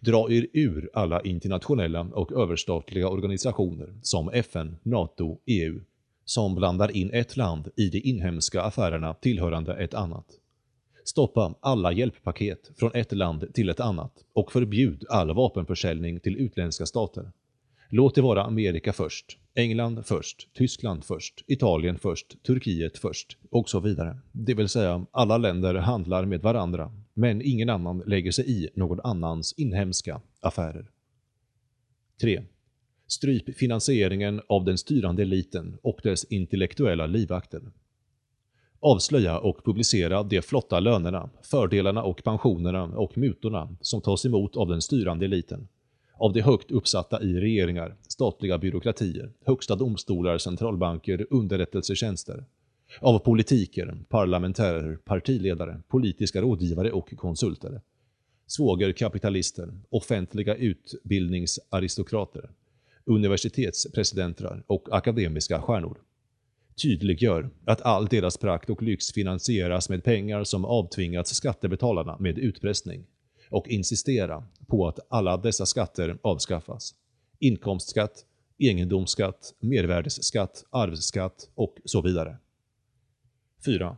Dra er ur alla internationella och överstatliga organisationer som FN, NATO, EU, som blandar in ett land i de inhemska affärerna tillhörande ett annat. Stoppa alla hjälppaket från ett land till ett annat och förbjud all vapenförsäljning till utländska stater. Låt det vara Amerika först, England först, Tyskland först, Italien först, Turkiet först och så vidare. Det vill säga, alla länder handlar med varandra, men ingen annan lägger sig i någon annans inhemska affärer. 3. Stryp finansieringen av den styrande eliten och dess intellektuella livvakter. Avslöja och publicera de flotta lönerna, fördelarna och pensionerna och mutorna som tas emot av den styrande eliten av de högt uppsatta i regeringar, statliga byråkratier, högsta domstolar, centralbanker, underrättelsetjänster. Av politiker, parlamentärer, partiledare, politiska rådgivare och konsulter. Svågerkapitalister, offentliga utbildningsaristokrater, universitetspresidenter och akademiska stjärnor. Tydliggör att all deras prakt och lyx finansieras med pengar som avtvingats skattebetalarna med utpressning och insistera på att alla dessa skatter avskaffas. Inkomstskatt, egendomsskatt, mervärdesskatt, arvsskatt och så vidare. 4.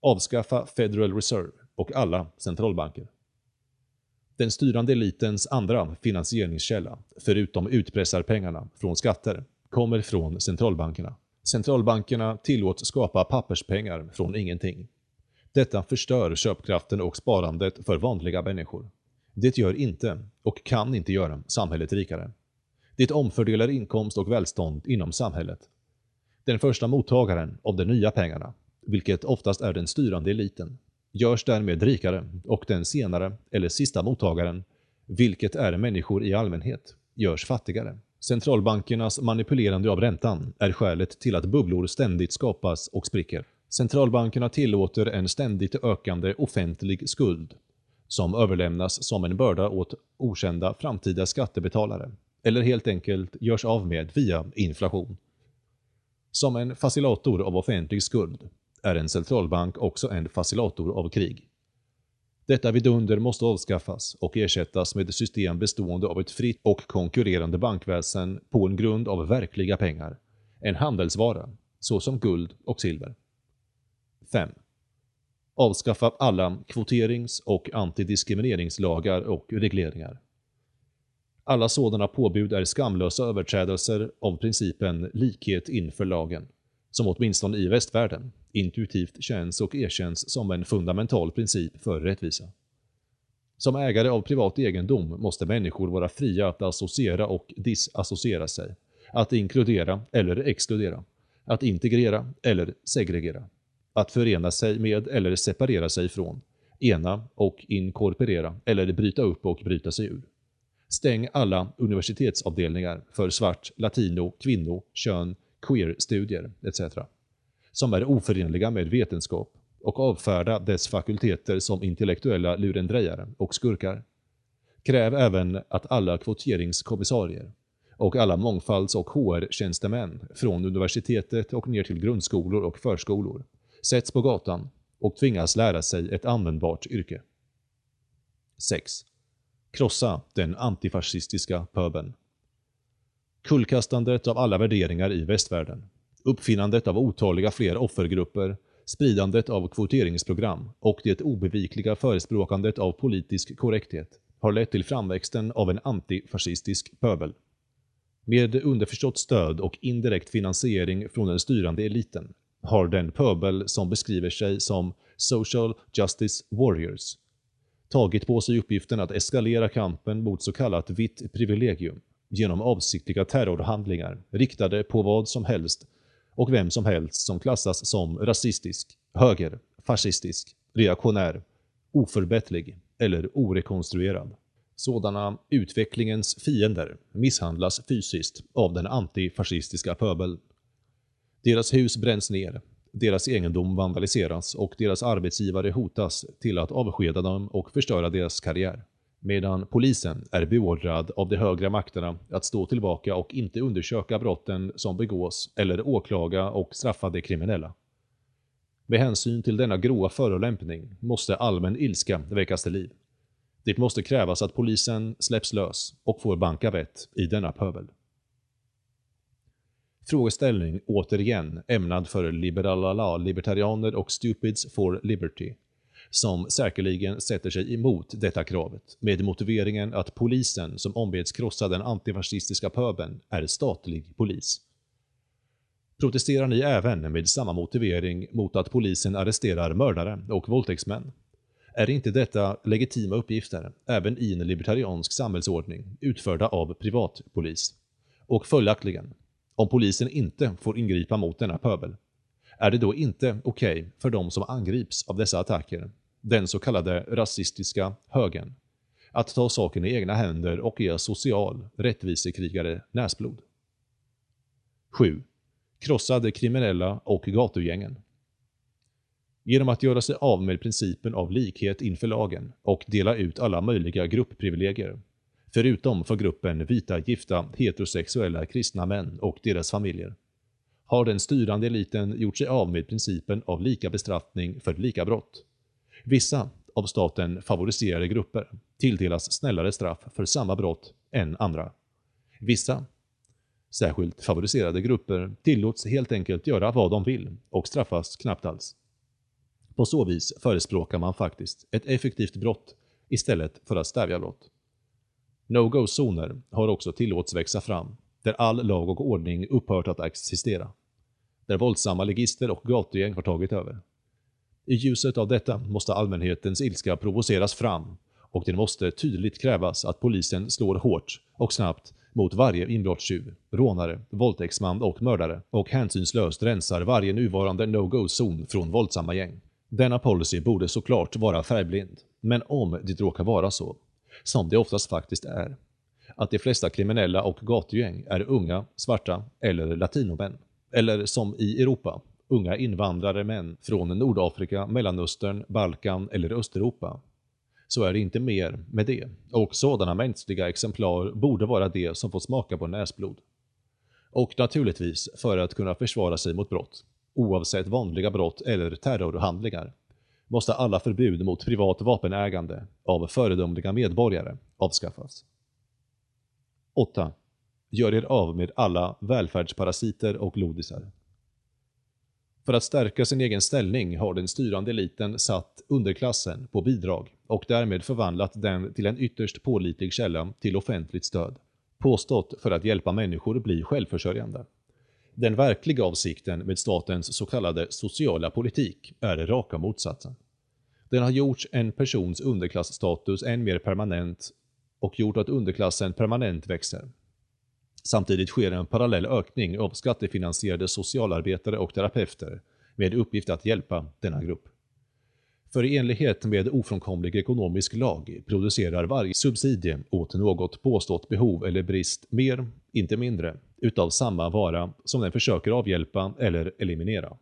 Avskaffa Federal Reserve och alla centralbanker. Den styrande elitens andra finansieringskälla, förutom utpressarpengarna från skatter, kommer från centralbankerna. Centralbankerna tillåts skapa papperspengar från ingenting. Detta förstör köpkraften och sparandet för vanliga människor. Det gör inte, och kan inte göra, samhället rikare. Det omfördelar inkomst och välstånd inom samhället. Den första mottagaren av de nya pengarna, vilket oftast är den styrande eliten, görs därmed rikare och den senare, eller sista mottagaren, vilket är människor i allmänhet, görs fattigare. Centralbankernas manipulerande av räntan är skälet till att bubblor ständigt skapas och spricker. Centralbankerna tillåter en ständigt ökande offentlig skuld som överlämnas som en börda åt okända framtida skattebetalare eller helt enkelt görs av med via inflation. Som en facilitator av offentlig skuld är en centralbank också en facilitator av krig. Detta vidunder måste avskaffas och ersättas med ett system bestående av ett fritt och konkurrerande bankväsen på en grund av verkliga pengar, en handelsvara, såsom guld och silver. 5. Avskaffa alla kvoterings- och antidiskrimineringslagar och regleringar. Alla sådana påbud är skamlösa överträdelser av principen likhet inför lagen, som åtminstone i västvärlden intuitivt känns och erkänns som en fundamental princip för rättvisa. Som ägare av privat egendom måste människor vara fria att associera och disassociera sig, att inkludera eller exkludera, att integrera eller segregera att förena sig med eller separera sig från, ena och inkorporera eller bryta upp och bryta sig ur. Stäng alla universitetsavdelningar för svart, latino, kvinno, kön, queer-studier etc som är oförenliga med vetenskap och avfärda dess fakulteter som intellektuella lurendrejare och skurkar. Kräv även att alla kvoteringskommissarier och alla mångfalds- och HR-tjänstemän från universitetet och ner till grundskolor och förskolor sätts på gatan och tvingas lära sig ett användbart yrke. 6. Krossa den antifascistiska pöbeln. Kullkastandet av alla värderingar i västvärlden, uppfinnandet av otaliga fler offergrupper, spridandet av kvoteringsprogram och det obevikliga förespråkandet av politisk korrekthet har lett till framväxten av en antifascistisk pöbel. Med underförstått stöd och indirekt finansiering från den styrande eliten har den pöbel som beskriver sig som “Social Justice Warriors” tagit på sig uppgiften att eskalera kampen mot så kallat vitt privilegium genom avsiktliga terrorhandlingar riktade på vad som helst och vem som helst som klassas som rasistisk, höger, fascistisk, reaktionär, oförbättlig eller orekonstruerad. Sådana utvecklingens fiender misshandlas fysiskt av den antifascistiska pöbeln. Deras hus bränns ner, deras egendom vandaliseras och deras arbetsgivare hotas till att avskeda dem och förstöra deras karriär. Medan polisen är beordrad av de högre makterna att stå tillbaka och inte undersöka brotten som begås eller åklaga och straffa de kriminella. Med hänsyn till denna grova förolämpning måste allmän ilska väckas till liv. Det måste krävas att polisen släpps lös och får banka vett i denna pöbel. Frågeställning återigen ämnad för liberala libertarianer och stupids for liberty, som säkerligen sätter sig emot detta kravet med motiveringen att polisen som ombeds krossa den antifascistiska pöbeln är statlig polis. Protesterar ni även med samma motivering mot att polisen arresterar mördare och våldtäktsmän? Är inte detta legitima uppgifter, även i en libertariansk samhällsordning, utförda av privatpolis? Och följaktligen, om polisen inte får ingripa mot denna pöbel, är det då inte okej okay för de som angrips av dessa attacker, den så kallade rasistiska högen, att ta saken i egna händer och ge social rättvisekrigare näsblod? 7. Krossa de kriminella och gatugängen. Genom att göra sig av med principen av likhet inför lagen och dela ut alla möjliga gruppprivilegier, förutom för gruppen vita gifta heterosexuella kristna män och deras familjer, har den styrande eliten gjort sig av med principen av lika bestraffning för lika brott. Vissa av staten favoriserade grupper tilldelas snällare straff för samma brott än andra. Vissa, särskilt favoriserade grupper, tillåts helt enkelt göra vad de vill och straffas knappt alls. På så vis förespråkar man faktiskt ett effektivt brott istället för att stävja brott. No-go-zoner har också tillåtits växa fram, där all lag och ordning upphört att existera. Där våldsamma legister och gatugäng har tagit över. I ljuset av detta måste allmänhetens ilska provoceras fram och det måste tydligt krävas att polisen slår hårt och snabbt mot varje inbrottstjuv, rånare, våldtäktsman och mördare och hänsynslöst rensar varje nuvarande no-go-zon från våldsamma gäng. Denna policy borde såklart vara färgblind, men om det råkar vara så, som det oftast faktiskt är, att de flesta kriminella och gatugäng är unga, svarta eller latinomän, eller som i Europa, unga invandrare män från Nordafrika, Mellanöstern, Balkan eller Östeuropa, så är det inte mer med det, och sådana mänskliga exemplar borde vara det som får smaka på näsblod. Och naturligtvis för att kunna försvara sig mot brott, oavsett vanliga brott eller terrorhandlingar, måste alla förbud mot privat vapenägande av föredömliga medborgare avskaffas. 8. Gör er av med alla välfärdsparasiter och lodisar. För att stärka sin egen ställning har den styrande eliten satt underklassen på bidrag och därmed förvandlat den till en ytterst pålitlig källa till offentligt stöd, påstått för att hjälpa människor bli självförsörjande. Den verkliga avsikten med statens så kallade sociala politik är raka motsatsen. Den har gjort en persons underklassstatus än mer permanent och gjort att underklassen permanent växer. Samtidigt sker en parallell ökning av skattefinansierade socialarbetare och terapeuter med uppgift att hjälpa denna grupp. För i enlighet med ofrånkomlig ekonomisk lag producerar varje subsidie åt något påstått behov eller brist mer, inte mindre, utav samma vara som den försöker avhjälpa eller eliminera.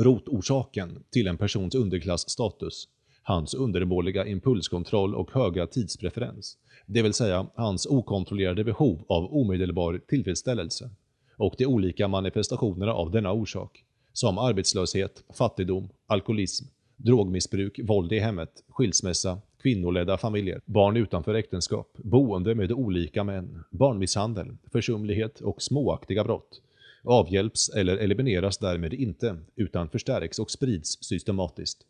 Rotorsaken till en persons underklassstatus, hans undermåliga impulskontroll och höga tidspreferens, det vill säga hans okontrollerade behov av omedelbar tillfredsställelse, och de olika manifestationerna av denna orsak, som arbetslöshet, fattigdom, alkoholism, drogmissbruk, våld i hemmet, skilsmässa, kvinnoledda familjer, barn utanför äktenskap, boende med olika män, barnmisshandel, försumlighet och småaktiga brott, avhjälps eller elimineras därmed inte, utan förstärks och sprids systematiskt.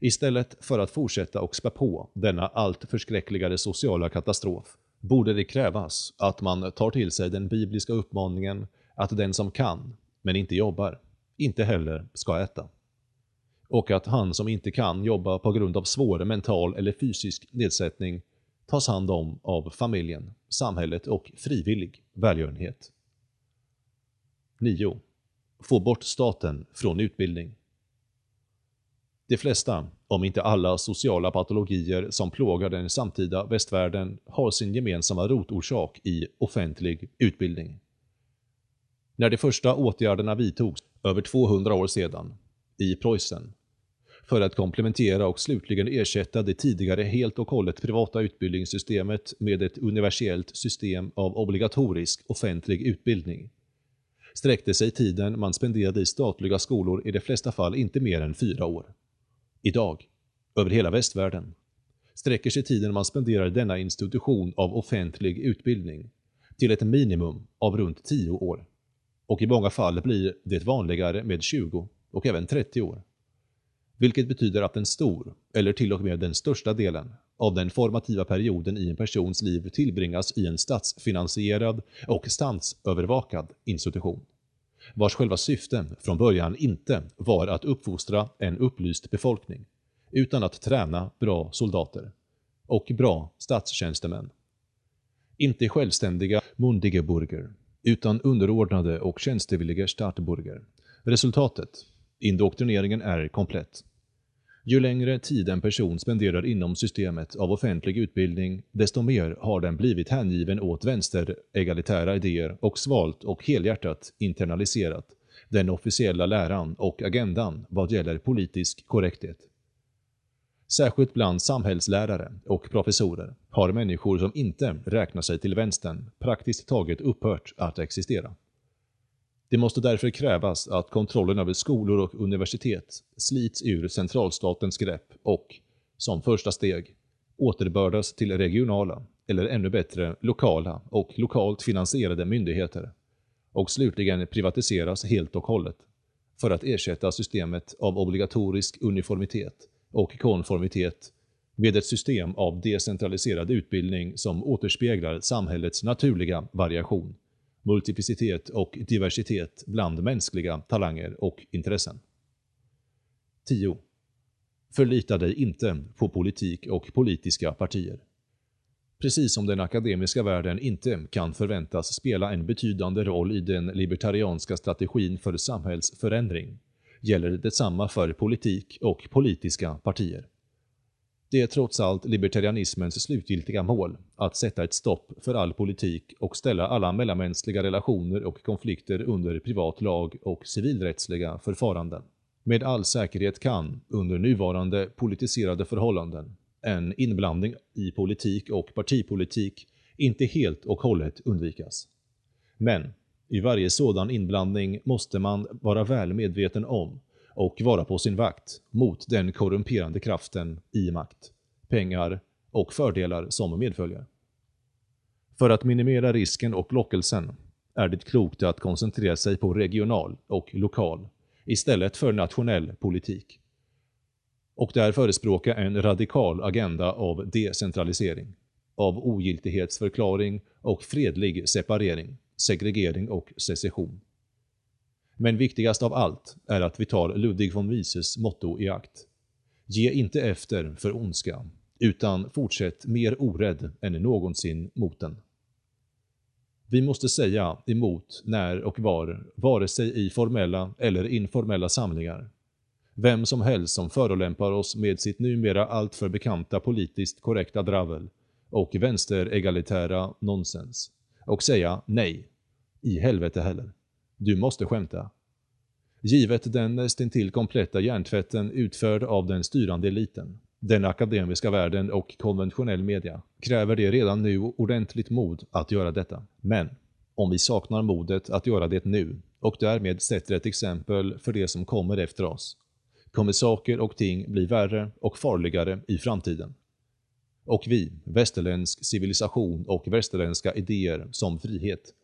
Istället för att fortsätta och spä på denna allt förskräckligare sociala katastrof, borde det krävas att man tar till sig den bibliska uppmaningen att den som kan, men inte jobbar, inte heller ska äta. Och att han som inte kan jobba på grund av svår mental eller fysisk nedsättning tas hand om av familjen, samhället och frivillig välgörenhet. 9. Få bort staten från utbildning. De flesta, om inte alla sociala patologier som plågar den samtida västvärlden har sin gemensamma rotorsak i offentlig utbildning. När de första åtgärderna vidtogs över 200 år sedan, i Preussen, för att komplementera och slutligen ersätta det tidigare helt och hållet privata utbildningssystemet med ett universellt system av obligatorisk offentlig utbildning, sträckte sig tiden man spenderade i statliga skolor i de flesta fall inte mer än fyra år. Idag, över hela västvärlden, sträcker sig tiden man spenderar i denna institution av offentlig utbildning till ett minimum av runt 10 år. Och i många fall blir det vanligare med 20 och även 30 år. Vilket betyder att en stor, eller till och med den största delen, av den formativa perioden i en persons liv tillbringas i en statsfinansierad och statsövervakad institution vars själva syfte från början inte var att uppfostra en upplyst befolkning, utan att träna bra soldater och bra statstjänstemän. Inte självständiga Mundigeburger, utan underordnade och tjänstevilliga Stadtburger. Resultatet? Indoktrineringen är komplett. Ju längre tid en person spenderar inom systemet av offentlig utbildning, desto mer har den blivit hängiven åt vänster-egalitära idéer och svalt och helhjärtat internaliserat den officiella läran och agendan vad gäller politisk korrekthet. Särskilt bland samhällslärare och professorer har människor som inte räknar sig till vänstern praktiskt taget upphört att existera. Det måste därför krävas att kontrollen över skolor och universitet slits ur centralstatens grepp och, som första steg, återbördas till regionala, eller ännu bättre lokala och lokalt finansierade myndigheter. Och slutligen privatiseras helt och hållet för att ersätta systemet av obligatorisk uniformitet och konformitet med ett system av decentraliserad utbildning som återspeglar samhällets naturliga variation multiplicitet och diversitet bland mänskliga talanger och intressen. 10. Förlita dig inte på politik och politiska partier. Precis som den akademiska världen inte kan förväntas spela en betydande roll i den libertarianska strategin för samhällsförändring, gäller detsamma för politik och politiska partier. Det är trots allt libertarianismens slutgiltiga mål att sätta ett stopp för all politik och ställa alla mellanmänskliga relationer och konflikter under privat lag och civilrättsliga förfaranden. Med all säkerhet kan, under nuvarande politiserade förhållanden, en inblandning i politik och partipolitik inte helt och hållet undvikas. Men i varje sådan inblandning måste man vara väl medveten om och vara på sin vakt mot den korrumperande kraften i makt, pengar och fördelar som medföljer. För att minimera risken och lockelsen är det klokt att koncentrera sig på regional och lokal istället för nationell politik. Och där förespråka en radikal agenda av decentralisering, av ogiltighetsförklaring och fredlig separering, segregering och secession. Men viktigast av allt är att vi tar Ludwig von Mises motto i akt. Ge inte efter för ondska, utan fortsätt mer orädd än någonsin mot den. Vi måste säga emot när och var, vare sig i formella eller informella samlingar. Vem som helst som förolämpar oss med sitt numera alltför bekanta politiskt korrekta dravel och vänsteregalitära nonsens. Och säga nej. I helvete heller. Du måste skämta. Givet den stintill kompletta hjärntvätten utförd av den styrande eliten, den akademiska världen och konventionell media, kräver det redan nu ordentligt mod att göra detta. Men, om vi saknar modet att göra det nu och därmed sätter ett exempel för det som kommer efter oss, kommer saker och ting bli värre och farligare i framtiden. Och vi, västerländsk civilisation och västerländska idéer som frihet,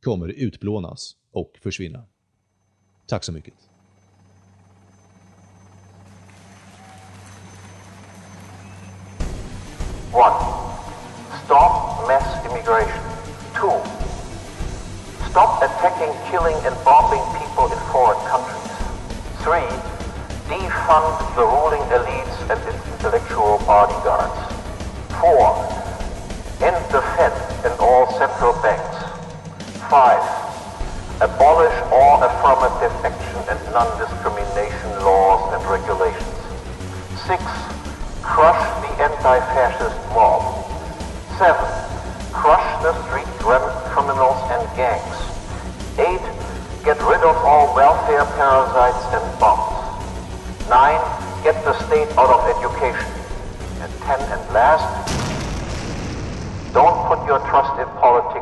kommer utplånas och försvinna. Tack så mycket. One, stop mass immigration. Two, stop attacking, killing, and bombing people in foreign countries. Three, defund the ruling elites and its intellectual bodyguards. Four, end the Fed and all central banks. Five, abolish all affirmative action and non-discrimination laws and regulations. Six, crush the anti-fascist mob. Seven, crush the street criminals and gangs. Eight, get rid of all welfare parasites and bombs. Nine, get the state out of education. And ten and last, don't put your trust in politics